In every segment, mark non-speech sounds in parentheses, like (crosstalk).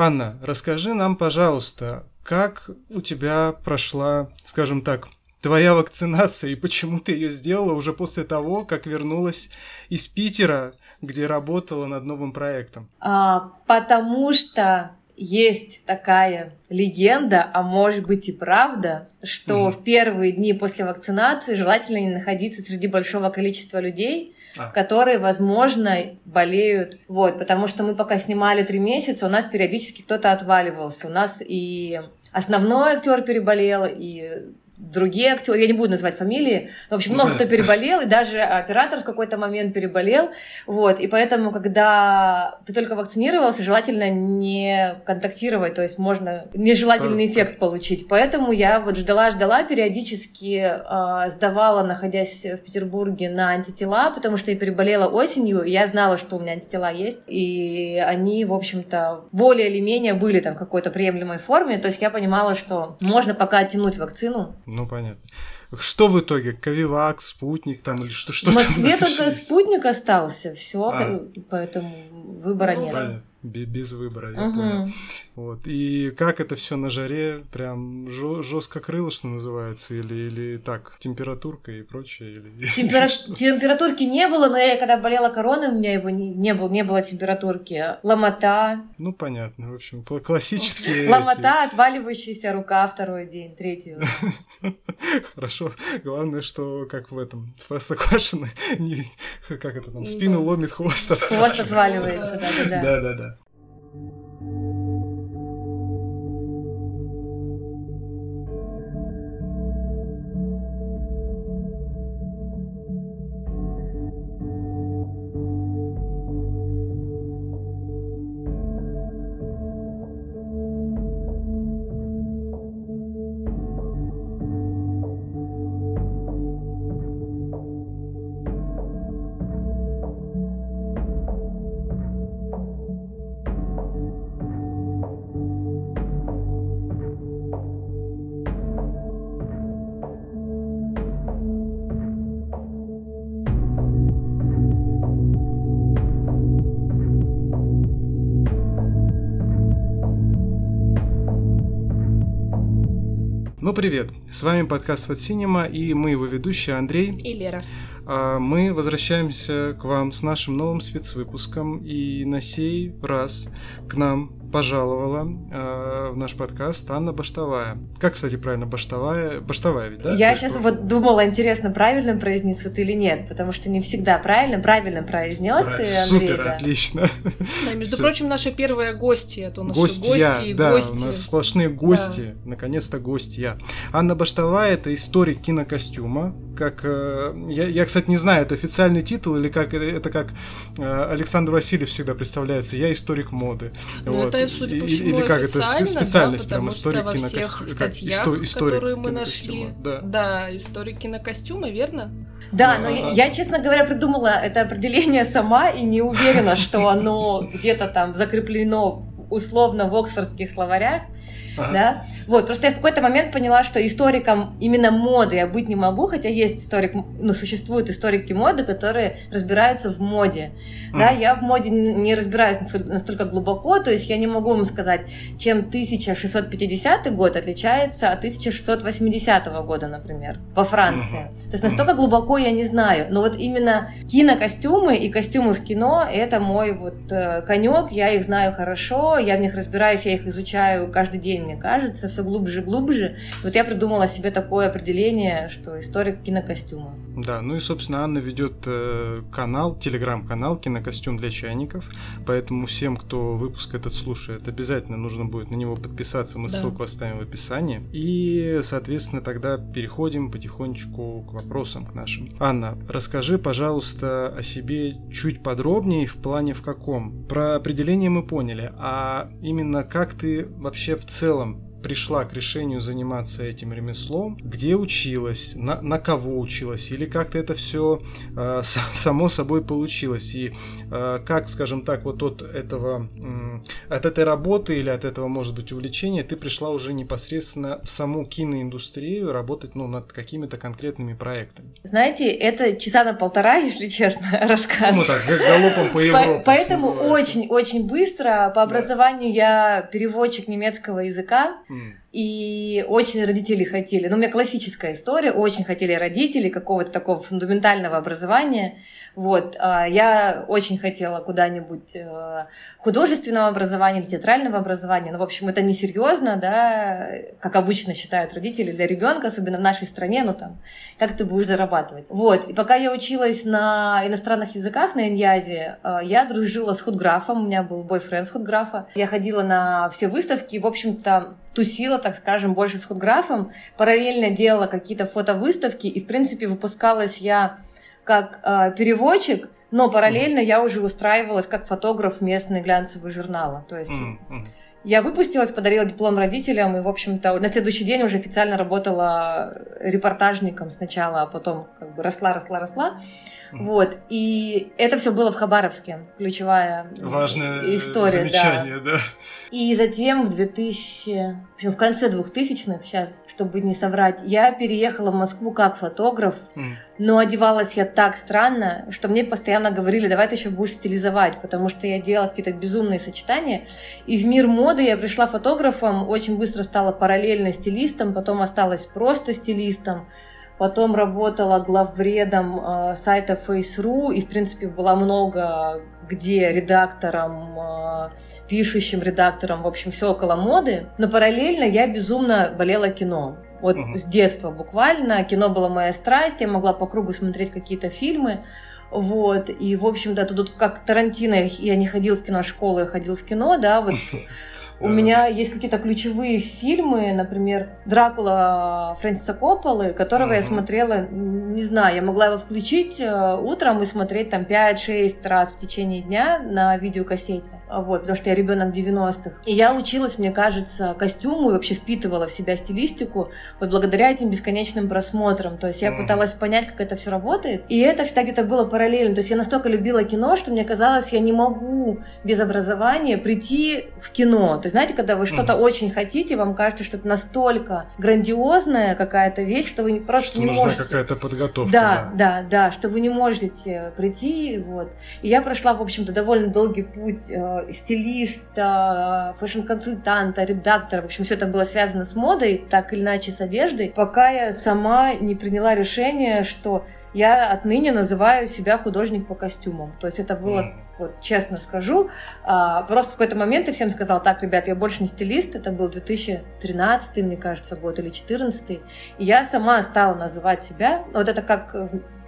Анна, расскажи нам, пожалуйста, как у тебя прошла, скажем так, твоя вакцинация и почему ты ее сделала уже после того, как вернулась из Питера, где работала над новым проектом? А, потому что есть такая легенда, а может быть и правда, что mm в первые дни после вакцинации желательно не находиться среди большого количества людей, а. которые, возможно, болеют. Вот, потому что мы пока снимали три месяца, у нас периодически кто-то отваливался. У нас и основной актер переболел, и другие актеры, я не буду называть фамилии, в общем, много кто переболел, и даже оператор в какой-то момент переболел, вот, и поэтому, когда ты только вакцинировался, желательно не контактировать, то есть можно нежелательный эффект получить, поэтому я вот ждала-ждала, периодически э, сдавала, находясь в Петербурге, на антитела, потому что я переболела осенью, и я знала, что у меня антитела есть, и они, в общем-то, более или менее были там в какой-то приемлемой форме, то есть я понимала, что можно пока оттянуть вакцину, ну, понятно. Что в итоге? Ковивак, спутник там или что? что в Москве только спутник остался, все, а. поэтому выбора ну, нет. Понятно без выбора, я угу. понял. Вот. И как это все на жаре, прям жестко крыло, что называется, или, или так, температурка и прочее? Или... (laughs) Темпера... Температурки не было, но я когда болела короной, у меня его не, не, было, не было температурки. Ломота. Ну, понятно, в общем, классические... Ломота, отваливающаяся рука второй день, третий. (laughs) Хорошо. Главное, что как в этом, в Простоквашино, (laughs) как это там, спину ломит, хвост Хвост отваливается, да-да-да. Да-да-да. Ну, привет! С вами подкаст «Вот Синема» и мы его ведущие Андрей и Лера. А, мы возвращаемся к вам с нашим новым спецвыпуском, и на сей раз к нам пожаловала э, в наш подкаст Анна Баштовая. Как, кстати, правильно, Баштовая? Баштовая ведь, да? Я сейчас прошлый? вот думала, интересно, правильно произнесу ты или нет, потому что не всегда правильно, правильно произнес ты, Андрей. Супер, да. отлично. (laughs) Да, между Все. прочим, наши первые гости, это у нас гости, гости и да, гости. у нас сплошные гости, да. наконец-то гостья. Анна Баштовая – это историк кинокостюма, как, э, я, я, кстати, не знаю, это официальный титул или как, это как э, Александр Васильев всегда представляется, я историк моды. Ну, вот. это, судя по всему, или как это специальность да, прям историк что во всех статьях, как, историк которые мы нашли, да. да, историк кинокостюма, верно? Да, но я, я, честно говоря, придумала это определение (laughs) сама и не уверена, что оно где-то там закреплено условно в оксфордских словарях да. Вот, просто я в какой-то момент поняла, что историком именно моды я быть не могу, хотя есть историк, ну, существуют историки моды, которые разбираются в моде, да, я в моде не разбираюсь настолько глубоко, то есть я не могу вам сказать, чем 1650 год отличается от 1680 года, например, во Франции. То есть настолько глубоко я не знаю, но вот именно кинокостюмы и костюмы в кино — это мой вот э, конек, я их знаю хорошо, я в них разбираюсь, я их изучаю каждый день, мне кажется, все глубже и глубже. Вот я придумала себе такое определение, что историк кинокостюма. Да, ну и, собственно, Анна ведет э, канал, телеграм-канал «Кинокостюм для чайников», поэтому всем, кто выпуск этот слушает, обязательно нужно будет на него подписаться, мы да. ссылку оставим в описании. И, соответственно, тогда переходим потихонечку к вопросам к нашим. Анна, расскажи, пожалуйста, о себе чуть подробнее, в плане в каком. Про определение мы поняли, а именно как ты вообще в целом целом пришла к решению заниматься этим ремеслом, где училась, на, на кого училась, или как-то это все э, (laughs) само собой получилось, и э, как, скажем так, вот от этого, э, от этой работы или от этого, может быть, увлечения ты пришла уже непосредственно в саму киноиндустрию работать, ну, над какими-то конкретными проектами? Знаете, это часа на полтора, (laughs) если честно, (laughs) рассказ. Ну так, галопом по Европе. Поэтому очень-очень быстро, по образованию я переводчик немецкого языка, Hmm. И очень родители хотели, ну, у меня классическая история, очень хотели родители какого-то такого фундаментального образования. Вот, а, я очень хотела куда-нибудь э, художественного образования, театрального образования. Ну, в общем, это несерьезно, да, как обычно считают родители для ребенка, особенно в нашей стране, ну там, как ты будешь зарабатывать. Вот, и пока я училась на иностранных языках на Иньязе, э, я дружила с худграфом, у меня был бойфренд с худграфа. Я ходила на все выставки, в общем-то, тусила, так скажем, больше с худграфом, параллельно делала какие-то фотовыставки, и, в принципе, выпускалась я как э, переводчик, но параллельно mm-hmm. я уже устраивалась как фотограф местной глянцевой журнала. То есть mm-hmm. я выпустилась, подарила диплом родителям, и, в общем-то, на следующий день уже официально работала репортажником сначала, а потом как бы росла, росла, росла. Вот. И это все было в Хабаровске. Ключевая Важная история. Замечание, да. да. И затем в 2000... В конце 2000-х, сейчас, чтобы не соврать, я переехала в Москву как фотограф, mm. но одевалась я так странно, что мне постоянно говорили, давай ты еще будешь стилизовать, потому что я делала какие-то безумные сочетания. И в мир моды я пришла фотографом, очень быстро стала параллельно стилистом, потом осталась просто стилистом. Потом работала главредом э, сайта Face.ru и, в принципе, была много где редактором, э, пишущим редактором, в общем, все около моды. Но параллельно я безумно болела кино. Вот uh-huh. с детства буквально. Кино было моя страсть, я могла по кругу смотреть какие-то фильмы. Вот, и, в общем-то, тут как Тарантино, я не ходил в киношколу, я ходил в кино, да, вот (laughs) У меня есть какие-то ключевые фильмы, например, Дракула Фрэнсиса Копполы, которого я смотрела, не знаю, я могла его включить э, утром и смотреть там 5-6 раз в течение дня на видеокассете. Вот, потому что я ребенок 90-х. И я училась, мне кажется, костюму и вообще впитывала в себя стилистику вот благодаря этим бесконечным просмотрам. То есть я пыталась понять, как это все работает. И это всегда где-то было параллельно. То есть я настолько любила кино, что мне казалось, я не могу без образования прийти в кино. То есть, знаете, когда вы что-то mm. очень хотите, вам кажется, что это настолько грандиозная какая-то вещь, что вы просто что не нужна можете. какая-то подготовка. Да, да, да, да, что вы не можете прийти. Вот. И я прошла, в общем-то, довольно долгий путь э, стилиста, фэшн-консультанта, редактора. В общем, все это было связано с модой, так или иначе с одеждой, пока я сама не приняла решение, что я отныне называю себя художник по костюмам. То есть это было, mm. Вот честно скажу, а, просто в какой-то момент я всем сказала, так, ребят, я больше не стилист, это был 2013, мне кажется, год или 2014, и я сама стала называть себя, вот это как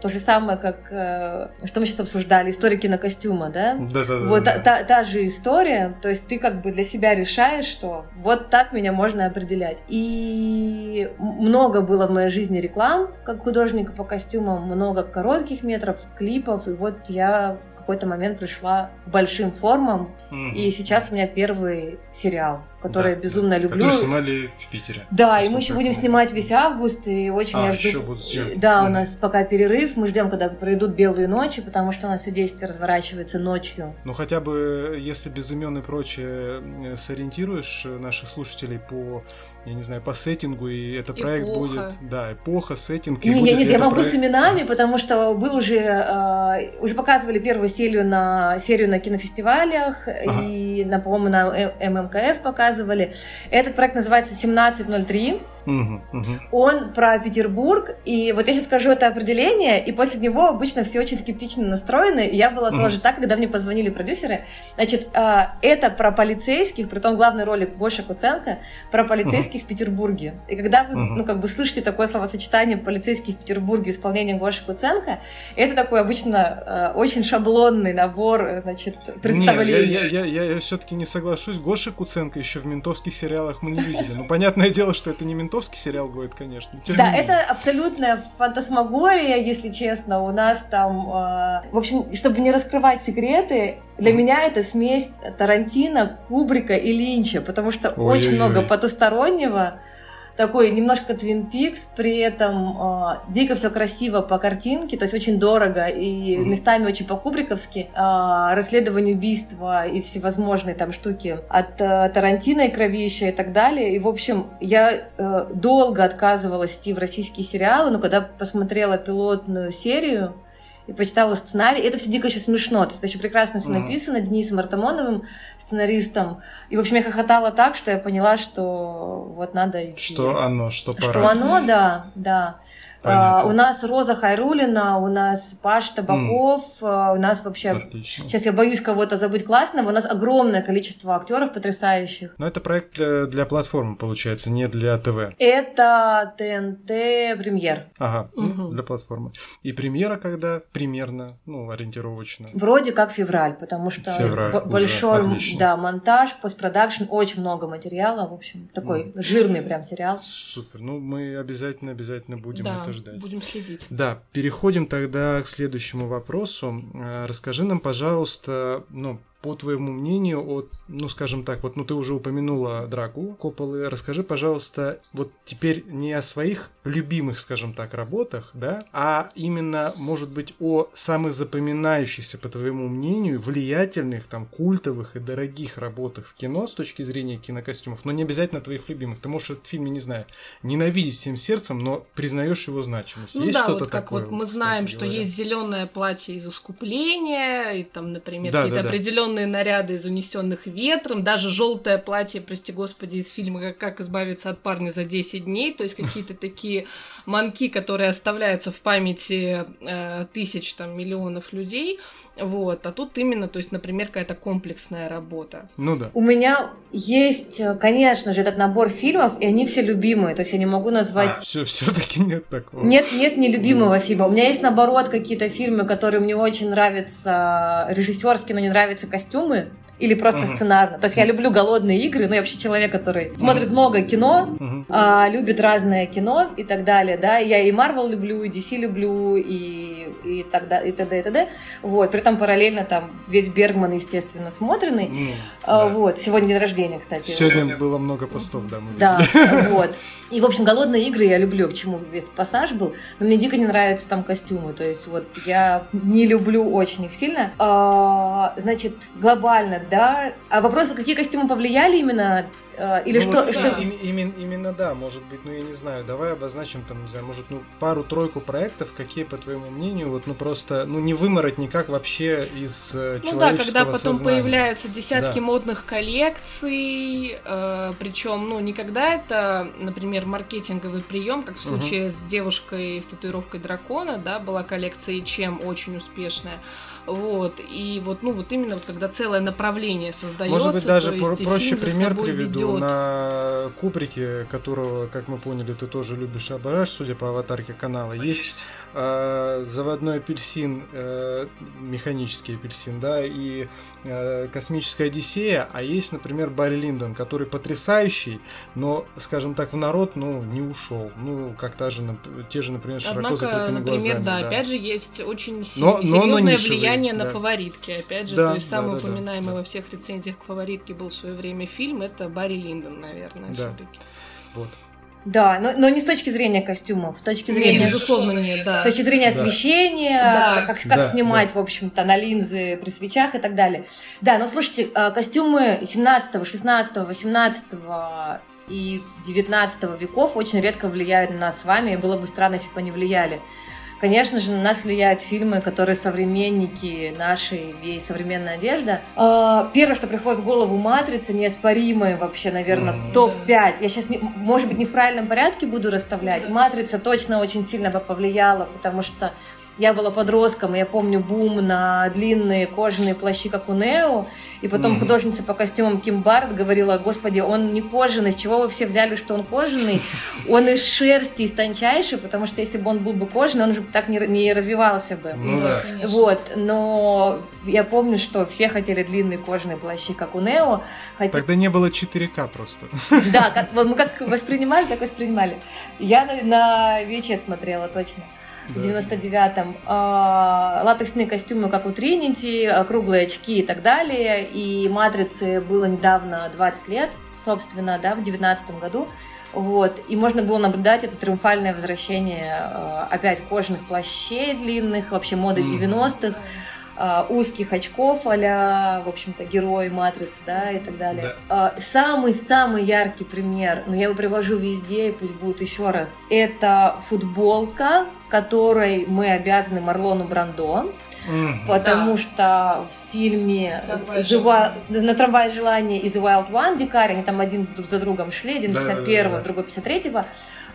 то же самое, как э, что мы сейчас обсуждали, историки на костюма, да? Да, да, Вот да, та, та же история, то есть ты как бы для себя решаешь, что вот так меня можно определять. И много было в моей жизни реклам, как художника по костюмам, много коротких метров, клипов, и вот я какой-то момент пришла к большим формам, mm-hmm. и сейчас у меня первый сериал, который да, я безумно люблю. Который снимали в Питере. Да, и мы еще будем снимать весь август, и очень а, я жду. Еще будут съемки. Да, mm-hmm. у нас пока перерыв, мы ждем, когда пройдут белые ночи, потому что у нас все действие разворачивается ночью. Ну хотя бы, если без имен и прочее, э, сориентируешь наших слушателей по я не знаю, по сеттингу, и это проект будет, да, эпоха, сеттинг. Не, нет, нет, я могу проект... с именами, потому что был уже, э, уже показывали первую серию на серию на кинофестивалях, ага. и, на, по-моему, на ММКФ показывали. Этот проект называется 1703. Угу, угу. Он про Петербург, и вот я сейчас скажу это определение, и после него обычно все очень скептично настроены, и я была угу. тоже так, когда мне позвонили продюсеры. Значит, а, это про полицейских, при том главный ролик Гоша Куценко, про полицейских угу. в Петербурге. И когда вы, угу. ну, как бы слышите такое словосочетание «полицейский в Петербурге» исполнением Гоши Куценко, это такой обычно а, очень шаблонный набор, значит, представлений. Не, я, я, я, я все-таки не соглашусь. Гоша Куценко еще в ментовских сериалах мы не видели. Ну, понятное дело, что это не ментовский ментовский сериал будет, конечно. Да, это абсолютная фантасмагория, если честно. У нас там... Э, в общем, чтобы не раскрывать секреты, для меня это смесь Тарантино, Кубрика и Линча, потому что Ой-ой-ой. очень много потустороннего такой немножко Twin Peaks, при этом э, дико все красиво по картинке, то есть очень дорого и mm-hmm. местами очень по-кубриковски. Э, расследование убийства и всевозможные там штуки от э, Тарантино и Кровища и так далее. И, в общем, я э, долго отказывалась идти в российские сериалы, но когда посмотрела пилотную серию, и почитала сценарий. Это все дико еще смешно. То есть это еще прекрасно все mm-hmm. написано Денисом Артамоновым, сценаристом. И, в общем, я хохотала так, что я поняла, что вот надо идти. Что оно, что пора. Что оно, да, да. А, у нас Роза Хайрулина, у нас Паш Табаков, mm. у нас вообще... Отлично. Сейчас я боюсь кого-то забыть классного. У нас огромное количество актеров потрясающих. Но это проект для, для платформы, получается, не для ТВ. Это ТНТ премьер. Ага, угу. для платформы. И премьера когда? Примерно, ну, ориентировочно. Вроде как февраль, потому что февраль, большой да, монтаж, постпродакшн, очень много материала, в общем, такой mm. жирный прям сериал. Супер, ну мы обязательно-обязательно будем да. это это ждать. Будем следить. Да, переходим тогда к следующему вопросу. Э, расскажи нам, пожалуйста, ну, по твоему мнению, от, ну, скажем так, вот, ну, ты уже упомянула Дракулу Копполы, расскажи, пожалуйста, вот теперь не о своих любимых, скажем так, работах, да, а именно, может быть, о самых запоминающихся, по твоему мнению, влиятельных, там, культовых и дорогих работах в кино с точки зрения кинокостюмов, но не обязательно твоих любимых. Ты можешь этот фильм, не знаю, ненавидеть всем сердцем, но признаешь его значимость. Ну есть да, что-то вот как такое, вот мы знаем, что говоря? есть зеленое платье из искупления, и там, например, да, какие-то да, да. определенные традиционные наряды из унесенных ветром, даже желтое платье, прости господи, из фильма «Как избавиться от парня за 10 дней», то есть (laughs) какие-то такие манки, которые оставляются в памяти э, тысяч, там, миллионов людей, вот, а тут именно, то есть, например, какая-то комплексная работа. Ну да. У меня есть, э, конечно же, этот набор фильмов, и они все любимые, то есть я не могу назвать... А, все, все-таки нет такого. Нет, нет нелюбимого фильма. У меня есть, наоборот, какие-то фильмы, которые мне очень нравятся режиссерские, но не нравятся костюмы или просто uh-huh. сценарно. То есть я люблю голодные игры, но я вообще человек, который uh-huh. смотрит много кино, uh-huh. а, любит разное кино и так далее, да. Я и Marvel люблю, и DC люблю, и, и так далее, и т.д. и т.д. Вот, при этом параллельно там весь Бергман, естественно, смотренный. Uh-huh. А, да. Вот, сегодня день рождения, кстати. Сегодня было много постов, да, мы Да, (laughs) вот. И, в общем, голодные игры я люблю, к чему весь пассаж был, но мне дико не нравятся там костюмы, то есть вот я не люблю очень их сильно. А, значит, глобально, да. А вопрос, какие костюмы повлияли именно Э, или ну, что, вот, что... Именно, именно да, может быть, ну я не знаю, давай обозначим там, не знаю, может, ну пару-тройку проектов, какие, по твоему мнению, вот, ну просто, ну не вымороть никак вообще из э, Ну да, когда потом сознания. появляются десятки да. модных коллекций, э, причем, ну никогда это, например, маркетинговый прием, как в случае угу. с девушкой с татуировкой дракона, да, была коллекция чем очень успешная. Вот, и вот, ну, вот именно вот когда целое направление создается. Может быть, даже про- проще пример приведу ведет... на Кубрике, которого, как мы поняли, ты тоже любишь и обожаешь, судя по аватарке канала. Есть э, заводной апельсин, э, механический апельсин, да, и космическая Одиссея, а есть, например, Барри Линдон, который потрясающий, но, скажем так, в народ, ну, не ушел. Ну, как та же, те же, например, широко Однако, закрытыми например, глазами. да, да, опять же, есть очень но, серьезное влияние да. на фаворитки. Опять же, да, то есть самый да, упоминаемый да, во всех рецензиях к фаворитке был в свое время фильм, это Барри Линдон, наверное, да. все-таки. Вот. Да, но, но не с точки зрения костюмов, с точки зрения... Нет, безусловно, нет, да. С точки зрения освещения, да. как, как да, снимать, да. в общем-то, на линзы при свечах и так далее. Да, но слушайте, э, костюмы 17, 16, 18 и 19 веков очень редко влияют на нас с вами, и было бы странно, если бы они влияли. Конечно же, на нас влияют фильмы, которые современники нашей, где есть современная одежда. А, первое, что приходит в голову, «Матрица», неоспоримая вообще, наверное, mm-hmm. топ-5. Я сейчас, не, может быть, не в правильном порядке буду расставлять. «Матрица» точно очень сильно повлияла, потому что я была подростком, и я помню бум на длинные кожаные плащи, как у Нео, и потом mm-hmm. художница по костюмам Ким Барретт говорила, господи, он не кожаный, с чего вы все взяли, что он кожаный? (laughs) Он из шерсти, из тончайшей, потому что если бы он был бы кожаный, он уже так не, не развивался бы. Ну, да. Вот, но я помню, что все хотели длинные кожаные плащи, как у Нео. Хотя... Тогда не было 4К просто. (laughs) Да, как, мы как воспринимали, так воспринимали. Я на, на ВИЧе смотрела, точно в 99-м. А, латексные костюмы, как у Тринити, а, круглые очки и так далее. И «Матрицы» было недавно 20 лет, собственно, да, в 19 году. Вот. И можно было наблюдать это триумфальное возвращение а, опять кожаных плащей длинных, вообще моды 90-х. Uh, узких очков а в общем-то, герой Матрицы, да, и так далее. Самый-самый да. uh, яркий пример, но я его привожу везде, и пусть будет еще раз, это футболка которой мы обязаны Марлону Брандо. Mm. Потому да. что в фильме Жива... на трамвае желания и The Wild One Дикарь, они там один друг за другом шли, один да, 51-го, да, да. другой 53-го.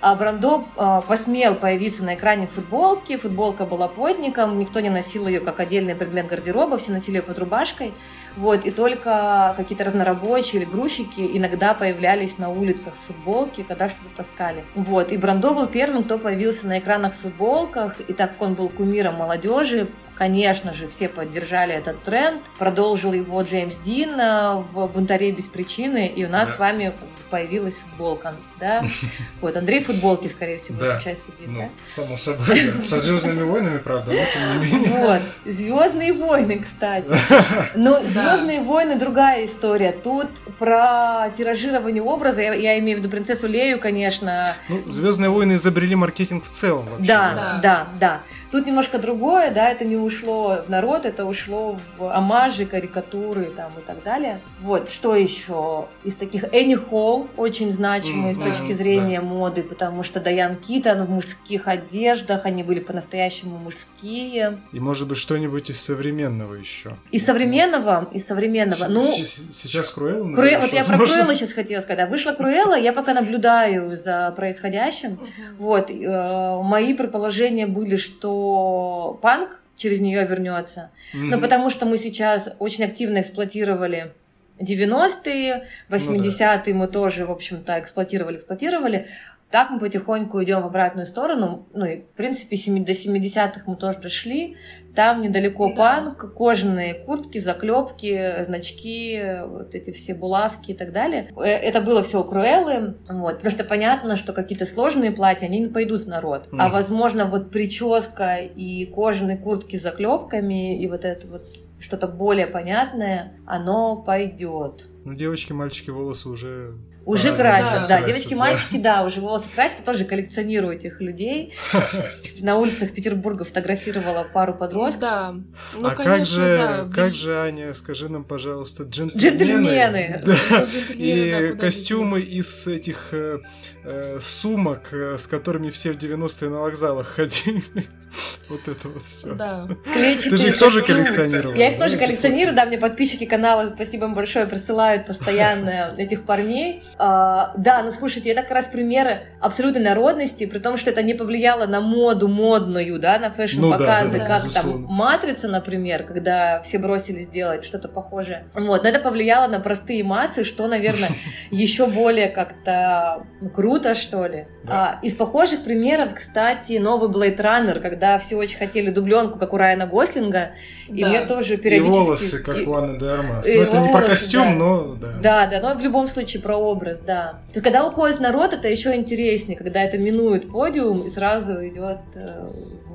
А Брандо а, посмел появиться на экране в футболке. Футболка была потником, никто не носил ее как отдельный предмет гардероба, все носили ее под рубашкой. Вот, и только какие-то разнорабочие или грузчики иногда появлялись на улицах в футболке, когда что-то таскали. Вот, и Брандо был первым, кто появился на экранах в футболках, и так как он был кумиром молодежи, Конечно же, все поддержали этот тренд. Продолжил его Джеймс Дин э, в «Бунтаре без причины», и у нас да. с вами появилась футболка, да? (laughs) Вот, Андрей в футболке, скорее всего, да. сейчас сидит, ну, да? само собой, да. Со «Звездными войнами», правда, но тем не менее. Вот, «Звездные войны», кстати. (laughs) Но «Звездные войны» другая история. Тут про тиражирование образа, я, я имею в виду принцессу Лею, конечно. Ну, «Звездные войны» изобрели маркетинг в целом вообще. Да, да, да, да. Тут немножко другое, да, это не ушло в народ, это ушло в амажи, карикатуры там и так далее. Вот, что еще? Из таких Энни Холл, очень значимый mm, с точки да, зрения да. моды, потому что Даян Китон в мужских одеждах, они были по-настоящему мужские. И может быть что-нибудь из современного еще. Из современного, из современного. Ну, сейчас Круэлла. Круэлла вот я про Круэлла сейчас хотела сказать. Вышла Круэлла, я пока наблюдаю за происходящим. Вот, э, мои предположения были, что панк через нее вернется. Mm-hmm. Ну, потому что мы сейчас очень активно эксплуатировали 90-е, 80-е ну, да. мы тоже, в общем-то, эксплуатировали, эксплуатировали. Так мы потихоньку идем в обратную сторону. Ну и, в принципе, до 70-х мы тоже дошли. Там недалеко да. панк, кожаные куртки, заклепки, значки, вот эти все булавки и так далее. Э, это было все у Круэллы. Вот. Что понятно, что какие-то сложные платья, они не пойдут в народ. Mm. А возможно, вот прическа и кожаные куртки с заклепками и вот это вот что-то более понятное, оно пойдет. Ну, девочки, мальчики волосы уже уже красят, да. да. Девочки, мальчики, да, уже волосы красят. Я тоже коллекционирую этих людей. (laughs) На улицах Петербурга фотографировала пару подростков. Да. Ну, а как же, да, как же, Аня, скажи нам, пожалуйста, джентльмены. Джентльмены. (laughs) Да. И да, костюмы из этих э, э, сумок, э, с которыми все в 90-е на вокзалах ходили. (laughs) Вот это вот все. Да. Клетчатые Ты же их тоже коллекционировала. Я их тоже коллекционирую, да, мне подписчики канала, спасибо им большое, присылают постоянно этих парней. А, да, ну слушайте, это как раз примеры абсолютной народности, при том, что это не повлияло на моду модную, да, на фэшн-показы, ну, да, да, как там «Матрица», например, когда все бросились делать что-то похожее. Вот, но это повлияло на простые массы, что, наверное, (laughs) еще более как-то круто, что ли. Да. А, из похожих примеров, кстати, новый Blade Runner, когда все очень хотели дубленку, как у Райана Гослинга, и да. мне тоже периодически... И волосы, как у Анны де Армас. Ну, это не про костюм, да. но... Да. да, да, но в любом случае про образ, да. То когда уходит народ, это еще интереснее, когда это минует подиум и сразу идет э,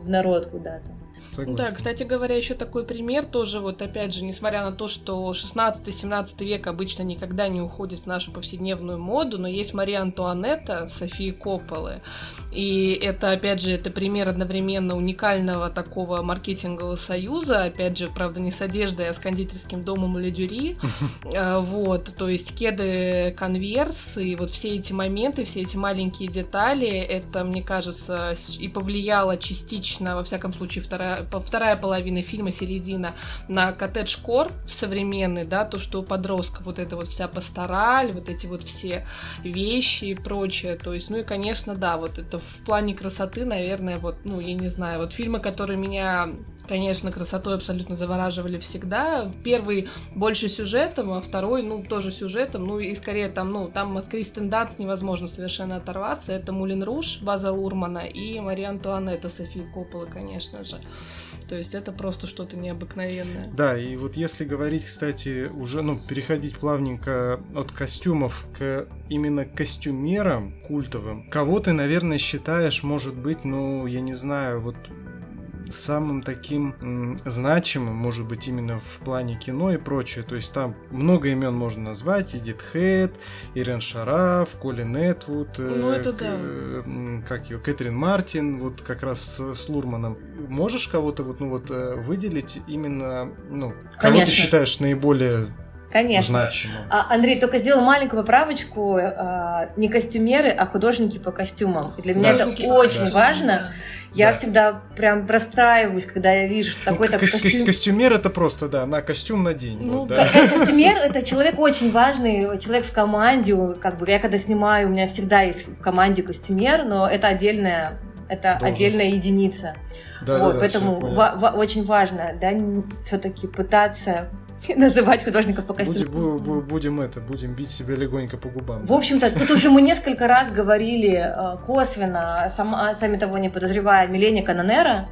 в народ куда-то. Согласен. Да, кстати говоря, еще такой пример тоже, вот опять же, несмотря на то, что 16-17 век обычно никогда не уходит в нашу повседневную моду, но есть Мария Антуанетта Софии Копполы, и это, опять же, это пример одновременно уникального такого маркетингового союза, опять же, правда, не с одеждой, а с кондитерским домом Ледюри, (laughs) а, вот, то есть кеды конверс, и вот все эти моменты, все эти маленькие детали, это, мне кажется, и повлияло частично, во всяком случае, вторая вторая половина фильма, середина, на коттедж кор современный, да, то, что у подростка вот эта вот вся пастораль, вот эти вот все вещи и прочее. То есть, ну и, конечно, да, вот это в плане красоты, наверное, вот, ну, я не знаю, вот фильмы, которые меня конечно, красотой абсолютно завораживали всегда. Первый больше сюжетом, а второй, ну, тоже сюжетом. Ну, и скорее там, ну, там от Кристен Данс невозможно совершенно оторваться. Это Мулин Руш База Лурмана и Мария Антуанетта Софии Коппола, конечно же. То есть это просто что-то необыкновенное. Да, и вот если говорить, кстати, уже, ну, переходить плавненько от костюмов к именно костюмерам культовым, кого ты, наверное, считаешь, может быть, ну, я не знаю, вот самым таким значимым, может быть, именно в плане кино и прочее. То есть там много имен можно назвать. Эдит Хэт, Ирен Шараф, Колин Этвуд, э, ну, это да. э, как ее, Кэтрин Мартин, вот как раз с, с Лурманом. Можешь кого-то вот, ну, вот, э, выделить именно, ну, кого Конечно. ты считаешь наиболее Конечно. Значимо. А, Андрей, только сделал маленькую поправочку. А, не костюмеры, а художники по костюмам. И для меня да, это очень да. важно. Да. Я да. всегда прям простраиваюсь, когда я вижу, что ну, такой-то ко- костюм... Костюмер это просто, да, на костюм на день. Ну, вот, да. (laughs) Костюмер это человек очень важный, человек в команде. Как бы я когда снимаю, у меня всегда есть в команде костюмер, но это отдельная, это Должность. отдельная единица. Да, вот, да, поэтому в- очень важно, да, все-таки пытаться (laughs) называть художников по костюмам. Будем, будем это, будем бить себя легонько по губам. В общем-то, тут уже мы несколько раз говорили э, косвенно, сама, сами того не подозревая, Миления Канонера.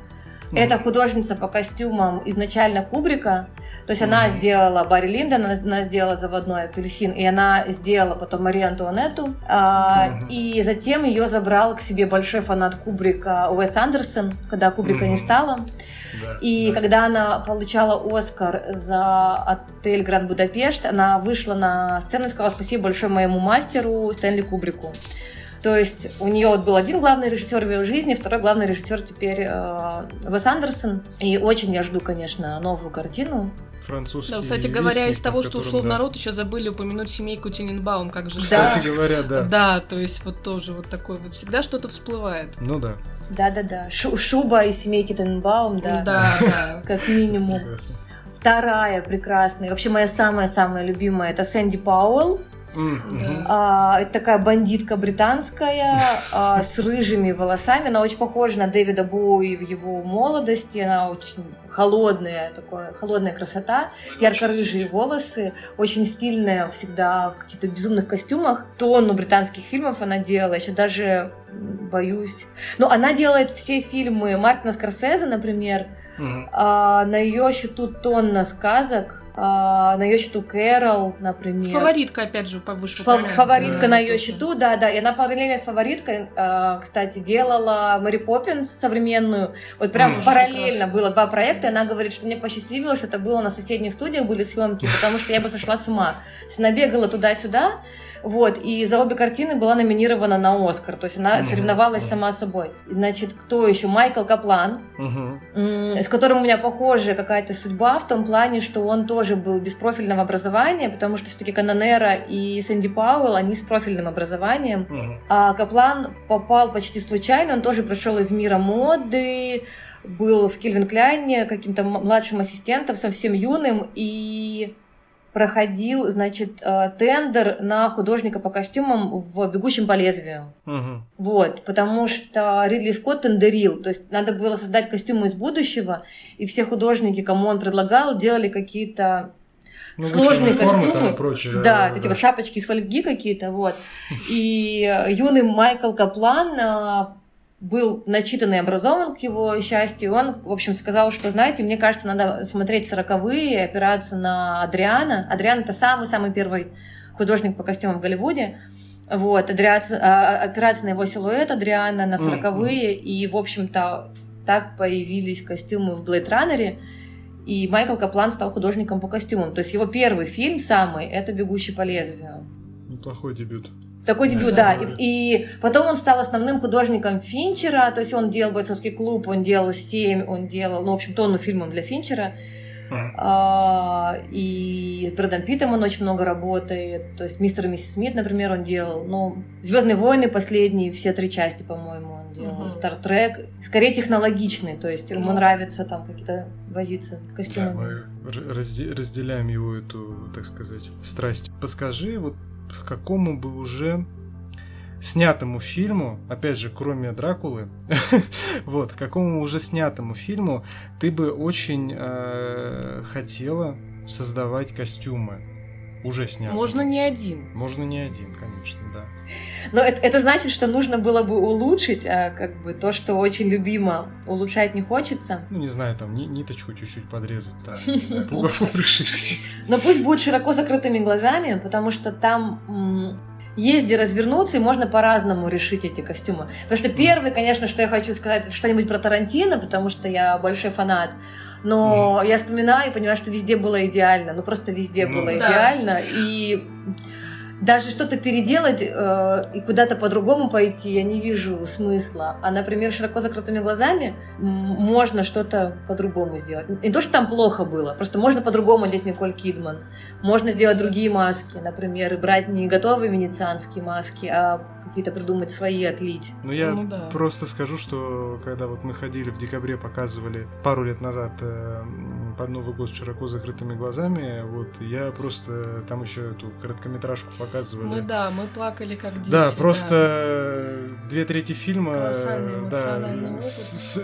Mm-hmm. Это художница по костюмам изначально Кубрика. То есть mm-hmm. она сделала Барри Линдон, она, она сделала заводной апельсин, и она сделала потом Марию Антуанетту. А, mm-hmm. И затем ее забрал к себе большой фанат Кубрика Уэс Андерсон, когда Кубрика mm-hmm. не стало. И да. когда она получала Оскар за отель Гранд Будапешт, она вышла на сцену и сказала спасибо большое моему мастеру Стэнли Кубрику. То есть у нее вот был один главный режиссер в ее жизни, второй главный режиссер теперь э, Вес Андерсон. И очень я жду, конечно, новую картину французский. Да, кстати говоря, из того, что ушло да. в народ, еще забыли упомянуть семейку Тиненбаум, как же. Да. Кстати говоря, да. Да, то есть вот тоже вот такой вот всегда что-то всплывает. Ну да. Да-да-да. Шуба из семейки Тиненбаум, да. Да, да. Как минимум. Вторая прекрасная, вообще моя самая-самая любимая, это Сэнди Пауэлл. Mm-hmm. А, это такая бандитка британская а, с рыжими волосами. Она очень похожа на Дэвида Боуи в его молодости. Она очень холодная, такая холодная красота, ярко-рыжие волосы, очень стильная всегда в каких-то безумных костюмах. Тонну британских фильмов она делала. Я сейчас даже боюсь. Но она делает все фильмы Мартина Скорсезе, например. Mm-hmm. А, на ее счету тонна сказок а, на ее счету Кэрол, например. Фаворитка, опять же, повыше. Фа- фаворитка да, на ее счету, да, да. И она параллельно с фавориткой, а, кстати, делала Мэри Поппинс современную. Вот прям mm, параллельно прекрасно. было два проекта, и она говорит, что мне посчастливилось, что это было на соседних студиях были съемки, потому что я бы сошла с ума. То есть она бегала туда-сюда, вот, и за обе картины была номинирована на Оскар. То есть она mm-hmm. соревновалась mm-hmm. сама собой. Значит, кто еще? Майкл Каплан, mm-hmm. с которым у меня похожая какая-то судьба в том плане, что он тоже был без профильного образования, потому что все-таки Канонера и Сэнди Пауэлл, они с профильным образованием. Mm-hmm. А Каплан попал почти случайно, он тоже пришел из мира моды, был в Кельвин Кляйне каким-то младшим ассистентом, совсем юным, и проходил, значит, э, тендер на художника по костюмам в «Бегущем по лезвию». Угу. Вот, потому что Ридли Скотт тендерил, то есть надо было создать костюмы из будущего, и все художники, кому он предлагал, делали какие-то ну, сложные костюмы. Прочее, да, да, эти вот шапочки из фольги какие-то, вот. И юный Майкл Каплан э, был начитан и образован, к его счастью, он, в общем, сказал, что, знаете, мне кажется, надо смотреть сороковые, опираться на Адриана. Адриан — это самый-самый первый художник по костюмам в Голливуде. Вот, Адриация, а, опираться на его силуэт Адриана, на сороковые, mm-hmm. и, в общем-то, так появились костюмы в Blade Runner, и Майкл Каплан стал художником по костюмам. То есть его первый фильм самый — это «Бегущий по лезвию». Неплохой дебют. Такой дебют, да. И, и потом он стал основным художником Финчера, то есть он делал бойцовский клуб, он делал «Семь», он делал, ну, в общем, тонну фильмов для Финчера. А, и с Брэдом Питтом он очень много работает. То есть «Мистер и миссис Смит», например, он делал. Ну, «Звездные войны» последние, все три части, по-моему, Стартрек. Угу. Скорее технологичный, то есть ему ну. нравится там какие-то возиться костюмами. Да, мы разделяем его эту, так сказать, страсть. Подскажи, вот к какому бы уже снятому фильму, опять же, кроме Дракулы, (laughs) вот, какому уже снятому фильму ты бы очень э, хотела создавать костюмы? Уже снятым. Можно не один. Можно не один, конечно, да. Но это, это значит, что нужно было бы улучшить, а как бы то, что очень любимо, улучшать не хочется. Ну, не знаю, там ни, ниточку чуть-чуть подрезать, да, (laughs) Но пусть будет широко закрытыми глазами, потому что там есть где развернуться, и можно по-разному решить эти костюмы. Потому что первый, конечно, что я хочу сказать, что-нибудь про Тарантино, потому что я большой фанат. Но mm. я вспоминаю и понимаю, что везде было идеально. Ну, просто везде mm. было да. идеально. И даже что-то переделать э, и куда-то по-другому пойти, я не вижу смысла. А, например, широко закрытыми глазами можно что-то по-другому сделать. Не то, что там плохо было, просто можно по-другому одеть Николь Кидман. Можно сделать другие маски, например, и брать не готовые венецианские маски, а какие-то придумать свои, отлить. Ну, я ну, да. просто скажу, что когда вот мы ходили в декабре, показывали пару лет назад э, под Новый год широко закрытыми глазами, вот я просто там еще эту короткометражку показывали. Мы, да, мы плакали как дети. Да, просто да. две трети фильма, да,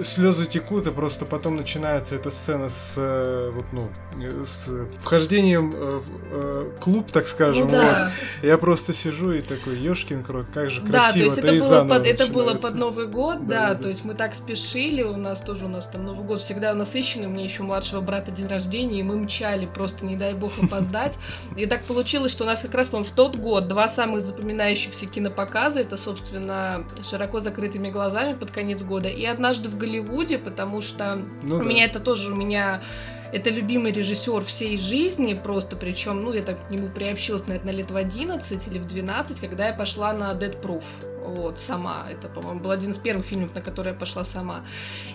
слезы текут, и просто потом начинается эта сцена с, э, вот, ну, с вхождением в э, клуб, так скажем. Ну, да. вот. Я просто сижу и такой, ешкин крот, как же красиво. Да, то есть это, было под, это было под Новый год, да, да, да, то есть мы так спешили, у нас тоже у нас там Новый год всегда насыщенный, у меня еще младшего брата день рождения, и мы мчали просто, не дай бог, опоздать. (laughs) И так получилось, что у нас как раз, по-моему, в тот год два самых запоминающихся кинопоказа, это, собственно, «Широко закрытыми глазами» под конец года, и «Однажды в Голливуде», потому что ну, у да. меня это тоже, у меня это любимый режиссер всей жизни, просто причем, ну, я так к нему приобщилась, наверное, лет в 11 или в 12, когда я пошла на Dead Proof вот, сама. Это, по-моему, был один из первых фильмов, на который я пошла сама.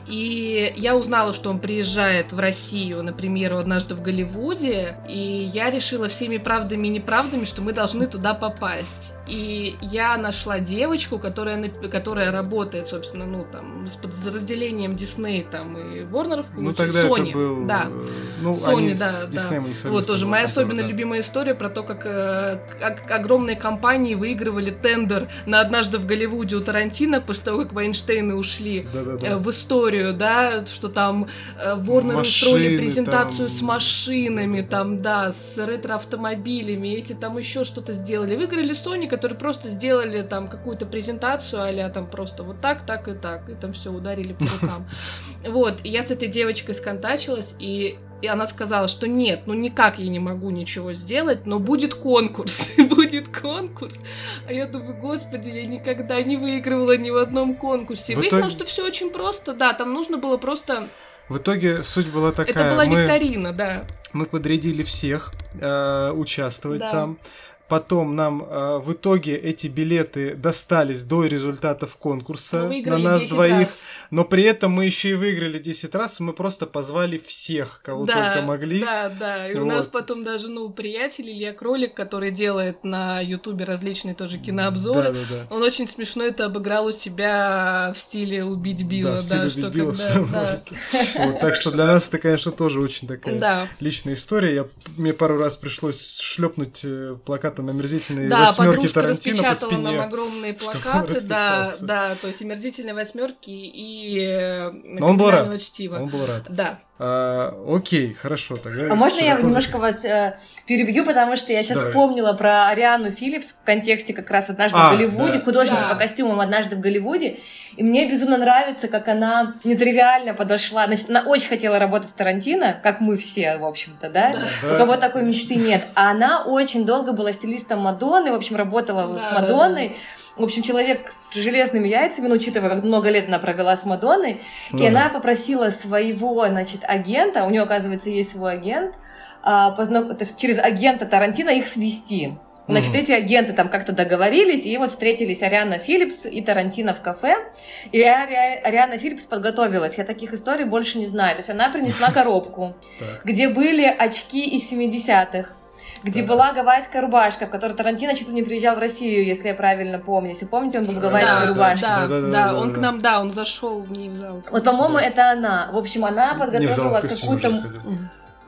И я узнала, что он приезжает в Россию, например, однажды в Голливуде, и я решила всеми правдами и неправдами, что мы должны туда попасть. И я нашла девочку, которая, которая работает, собственно, ну, там, с подразделением Дисней там и Warner. Ну, тогда Sony. это был... Да. Э, ну, Sony, да, да. Вот тоже моя особенно да. любимая история про то, как, э, как огромные компании выигрывали тендер на однажды в Голливуде у Тарантино, после того, как Вайнштейны ушли Да-да-да. в историю, да, что там Warner э, устроили презентацию там... с машинами, там, да, с ретро-автомобилями, эти там еще что-то сделали. Выиграли Sony, которые просто сделали там какую-то презентацию, а там просто вот так, так и так, и там все ударили по рукам. (laughs) Вот, и я с этой девочкой сконтачилась, и и она сказала, что нет, ну никак я не могу ничего сделать, но будет конкурс, (laughs) будет конкурс. А я думаю, господи, я никогда не выигрывала ни в одном конкурсе. И выяснилось, что все очень просто, да, там нужно было просто... В итоге суть была такая... Это была викторина, да. Мы подрядили всех э, участвовать да. там. Потом нам э, в итоге эти билеты достались до результатов конкурса на нас двоих. Раз. Но при этом мы еще и выиграли 10 раз, и мы просто позвали всех, кого да, только могли. Да, да. И вот. у нас потом даже, ну, приятель Илья Кролик, который делает на Ютубе различные тоже кинообзоры, да, да, да. он очень смешно это обыграл у себя в стиле убить Билла, да, да что Билла когда, да. вот, так что для нас это, конечно, тоже очень такая да. личная история. Я, мне пару раз пришлось шлепнуть э, плакат там омерзительные да, восьмерки Тарантино по спине. нам огромные (laughs) плакаты, да, да, то есть омерзительные восьмерки и э, Но он был рад. чтива. Он был рад. Да. А, окей, хорошо. Тогда а можно я немножко вас э, перебью, потому что я сейчас Давай. вспомнила про Ариану Филлипс в контексте как раз «Однажды а, в Голливуде», да. художница да. по костюмам «Однажды в Голливуде», и мне безумно нравится, как она нетривиально подошла. Значит, она очень хотела работать с Тарантино, как мы все, в общем-то, да? да. У кого такой мечты нет. А она очень долго была стилистом Мадонны, в общем, работала да, с Мадонной. Да, да в общем, человек с железными яйцами, ну, учитывая, как много лет она провела с Мадонной, ну, и она попросила своего, значит, агента, у нее, оказывается, есть свой агент, а, познак... то есть через агента Тарантино их свести. Значит, mm-hmm. эти агенты там как-то договорились, и вот встретились Ариана Филлипс и Тарантино в кафе, и Ари... Ариана Филлипс подготовилась. Я таких историй больше не знаю. То есть она принесла (laughs) коробку, где были очки из 70-х где да. была гавайская рубашка, в которой Тарантино чуть ли не приезжал в Россию, если я правильно помню. Если помните, он был в гавайской да, рубашке. Да, да, да, да, он к нам, да, он зашел в ней в зал. Вот, по-моему, да. это она. В общем, она подготовила какую-то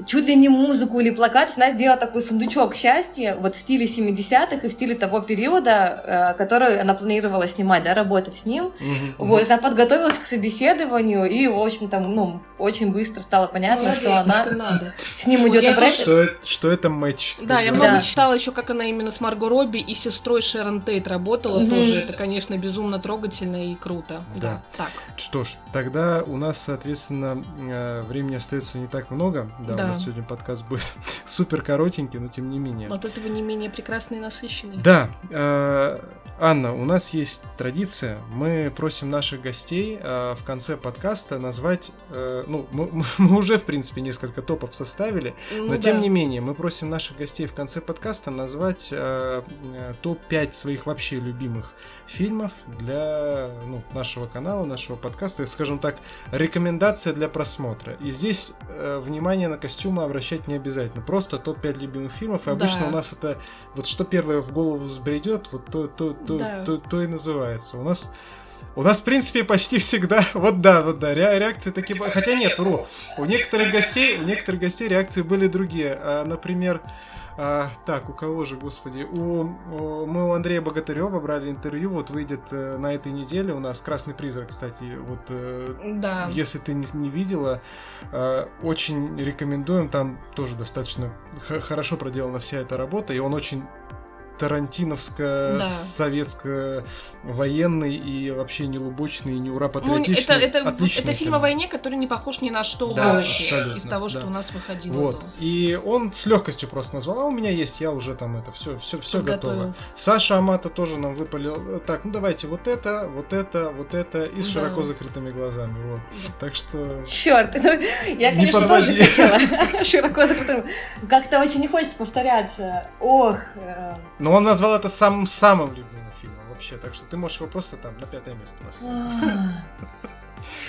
чуть ли не музыку или плакат, она сделала такой сундучок счастья, вот в стиле 70-х и в стиле того периода, э, который она планировала снимать, да, работать с ним. Mm-hmm. Вот, она подготовилась к собеседованию, и, в общем-то, ну, очень быстро стало понятно, Молодец, что она надо. с ним идет на проект. Что, что это матч. Да, я много да. читала еще, как она именно с Марго Робби и сестрой Шерон Тейт работала, mm-hmm. тоже это, конечно, безумно трогательно и круто. Да. да. Так. Что ж, тогда у нас, соответственно, э, времени остается не так много. Да, да нас сегодня подкаст будет (laughs) супер коротенький, но тем не менее. От этого не менее прекрасный и насыщенный. Да. Э, Анна, у нас есть традиция. Мы просим наших гостей э, в конце подкаста назвать... Э, ну, мы, (laughs) мы уже, в принципе, несколько топов составили, ну, но да. тем не менее, мы просим наших гостей в конце подкаста назвать э, э топ-5 своих вообще любимых фильмов для ну, нашего канала, нашего подкаста. Скажем так, рекомендация для просмотра. И здесь внимание на костюмы обращать не обязательно. Просто топ-5 любимых фильмов. И обычно да. у нас это вот что первое в голову взбредет, вот то, то, то, да. то, то, то и называется. У нас у нас, в принципе, почти всегда, (laughs) вот да, вот да, ре реакции такие, хотя нет, вру, у некоторых гостей, у некоторых гостей реакции были другие, а, например, а, так, у кого же, господи? У, у, мы у Андрея Богатырева брали интервью, вот выйдет э, на этой неделе у нас «Красный призрак», кстати, вот э, да. если ты не, не видела, э, очень рекомендуем, там тоже достаточно хорошо проделана вся эта работа, и он очень тарантиновско-советско-военный и вообще не лубочный, не ура патриотичный. Ну, это, это, Отличный это фильм о войне, который не похож ни на что да, вообще из того, что да. у нас выходило. Вот. И он с легкостью просто назвал, а у меня есть, я уже там это все, все, все готово. Саша Амата тоже нам выпалил. Так, ну давайте вот это, вот это, вот это и с да. широко закрытыми глазами. Вот. Да. Так что. Черт, ну, я, конечно, тоже хотела (laughs) широко закрытыми. Как-то очень не хочется повторяться. Ох. Ну, он назвал это самым самым любимым фильмом вообще, так что ты можешь его просто там на пятое место поставить.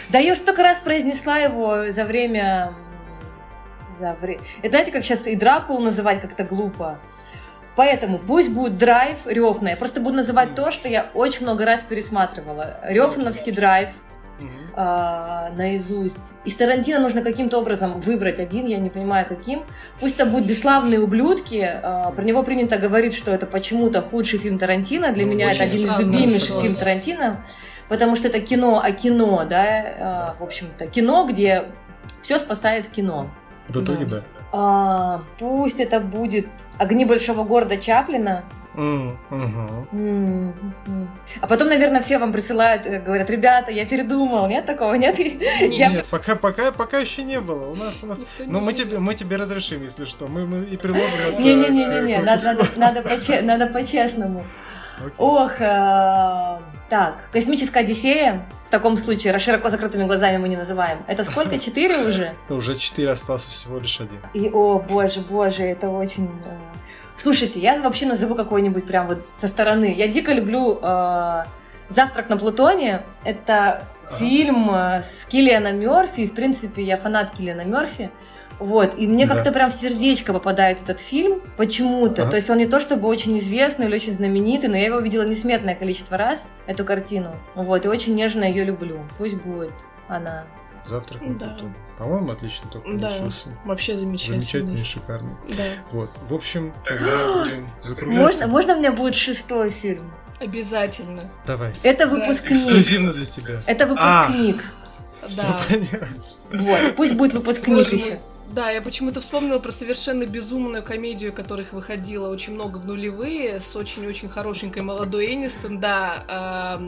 Да я столько раз произнесла его за время... За время... Это знаете, как сейчас и Дракулу называть как-то глупо. Поэтому пусть будет драйв Рёфна. Я просто буду называть то, что я очень много раз пересматривала. Рёфновский драйв – а, наизусть. Из Тарантино нужно каким-то образом выбрать один, я не понимаю каким. Пусть это будут «Бесславные ублюдки». А, про него принято говорить, что это почему-то худший фильм Тарантино. Для ну, меня это один из любимейших фильмов Тарантино. Потому что это кино о кино, да, а, в общем-то, кино, где все спасает кино. В итоге, да. да. А, пусть это будет «Огни большого города» Чаплина, Mm. А потом, наверное, все вам присылают, э, говорят, ребята, я передумал, нет такого, нет? Нет, я... пока, пока, пока еще не было. У нас, у нас. Но мы тебе, мы тебе разрешим, если что, мы, мы и приложим. Не, не, не, не, не, надо, надо, (laughs) надо, по. Okay. Ох, э, так, космическая Одиссея. В таком случае, широко закрытыми глазами мы не называем. Это сколько? (laughs) Четыре уже? Уже четыре остался всего лишь один. И, о, боже, боже, это очень э, Слушайте, я вообще назову какой-нибудь прям вот со стороны. Я дико люблю э, «Завтрак на Плутоне». Это ага. фильм э, с Киллианом Мерфи. В принципе, я фанат Киллиана Мерфи. Вот, и мне да. как-то прям в сердечко попадает этот фильм почему-то. Ага. То есть он не то чтобы очень известный или очень знаменитый, но я его видела несметное количество раз, эту картину. Вот, и очень нежно ее люблю. Пусть будет она. Завтрак на да. Плутон. По-моему, отлично получился. Да, вообще замечательно. Замечательный, шикарный. Да. Вот, в общем, тогда будем закругляться. Можно, можно у меня будет шестой фильм? Обязательно. Давай. Это выпускник. Эксклюзивно для тебя. Это выпускник. А, да. Вот, пусть будет выпускник еще. Да, я почему-то вспомнила про совершенно безумную комедию, которых выходило очень много в нулевые, с очень-очень хорошенькой молодой Энистон, да,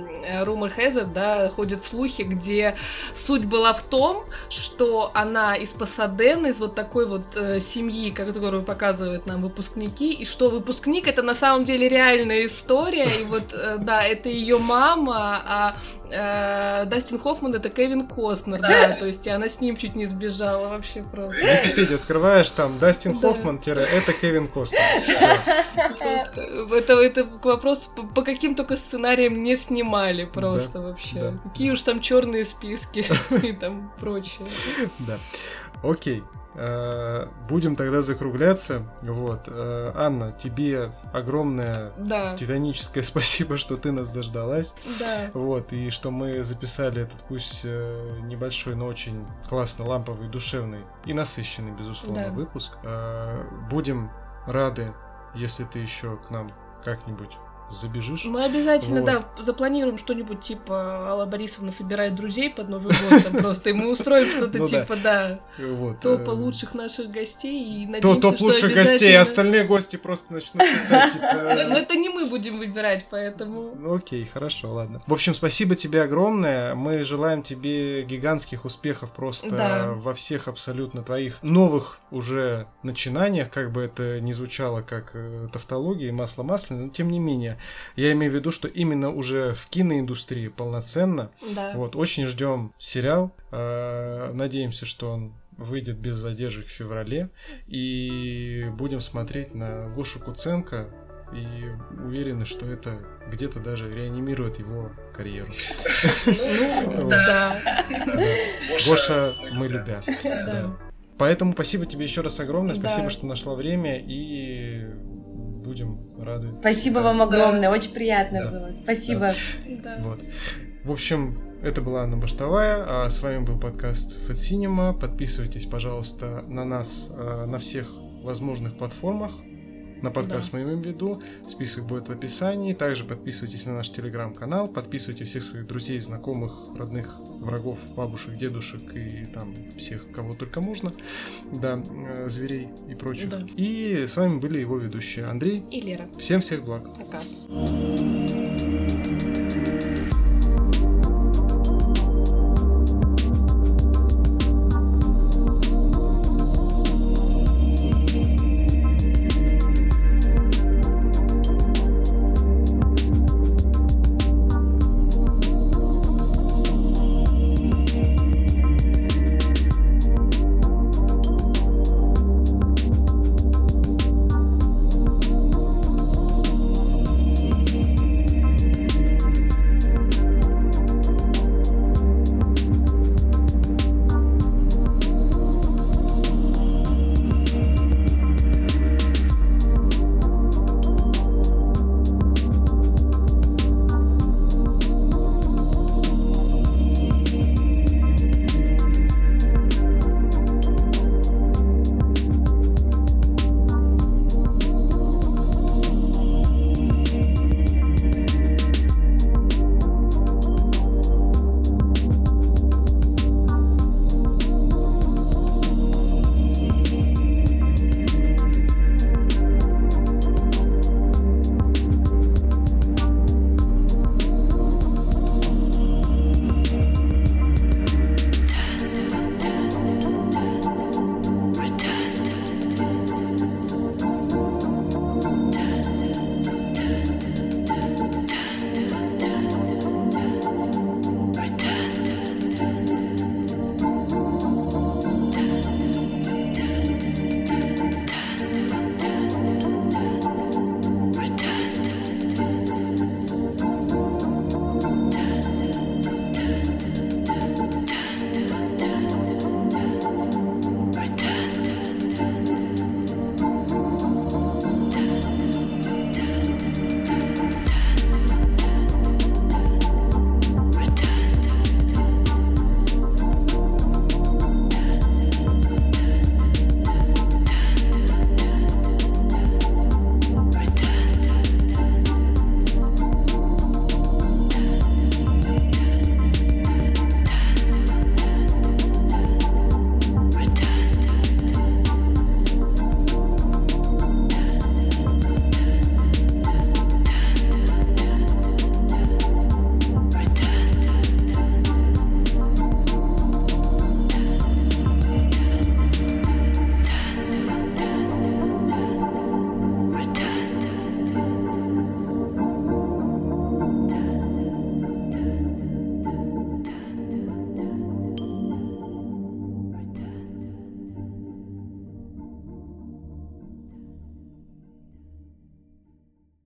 Rumor has it, да, ходят слухи, где суть была в том, что она из Пасадены, из вот такой вот э, семьи, которую показывают нам выпускники, и что выпускник это на самом деле реальная история, и вот, э, да, это ее мама, а э, Дастин Хоффман это Кевин Костнер, да, (laughs) то есть и она с ним чуть не сбежала вообще просто. Википедию открываешь, там Дастин Хоффман, это Кевин Костнер. (laughs) Это, это вопрос, по каким только сценариям не снимали просто вообще. Какие уж там черные списки (laughs) и там прочее. Да. Окей. Э, будем тогда закругляться. Вот. Э, Анна, тебе огромное да. титаническое (laughs) спасибо, что ты нас дождалась. Да. Вот, и что мы записали этот пусть э, небольшой, но очень классно ламповый, душевный и насыщенный, безусловно, да. выпуск. Будем рады, если ты еще к нам как-нибудь забежишь. Мы обязательно, вот. да, запланируем что-нибудь типа Алла Борисовна собирает друзей под Новый год, (laughs) просто и мы устроим что-то ну типа, да, топа э, лучших наших гостей и надеемся, Топ лучших гостей, остальные гости просто начнут писать. Типа, (laughs) Но это не мы будем выбирать, поэтому... Ну окей, хорошо, ладно. В общем, спасибо тебе огромное. Мы желаем тебе гигантских успехов просто во всех абсолютно твоих новых уже начинаниях, как бы это ни звучало как э, тавтология и масло масляное, но тем не менее я имею в виду, что именно уже в киноиндустрии полноценно. Да. Вот, очень ждем сериал. Э, надеемся, что он выйдет без задержек в феврале. И будем смотреть на Гошу Куценко. И уверены, что это где-то даже реанимирует его карьеру. Ну, да. Гоша, мы любя. Поэтому спасибо тебе еще раз огромное. Спасибо, что нашла время. И будем рады. Спасибо вам огромное, да. очень приятно да. было. Спасибо. Да. Вот. В общем, это была Анна Баштовая, а с вами был подкаст Fat Cinema. Подписывайтесь, пожалуйста, на нас э, на всех возможных платформах на подкаст да. мы имеем в виду. Список будет в описании. Также подписывайтесь на наш телеграм-канал, подписывайте всех своих друзей, знакомых, родных, врагов, бабушек, дедушек и там всех, кого только можно. Да, э, зверей и прочих. Да. И с вами были его ведущие Андрей и Лера. Всем всех благ. Пока.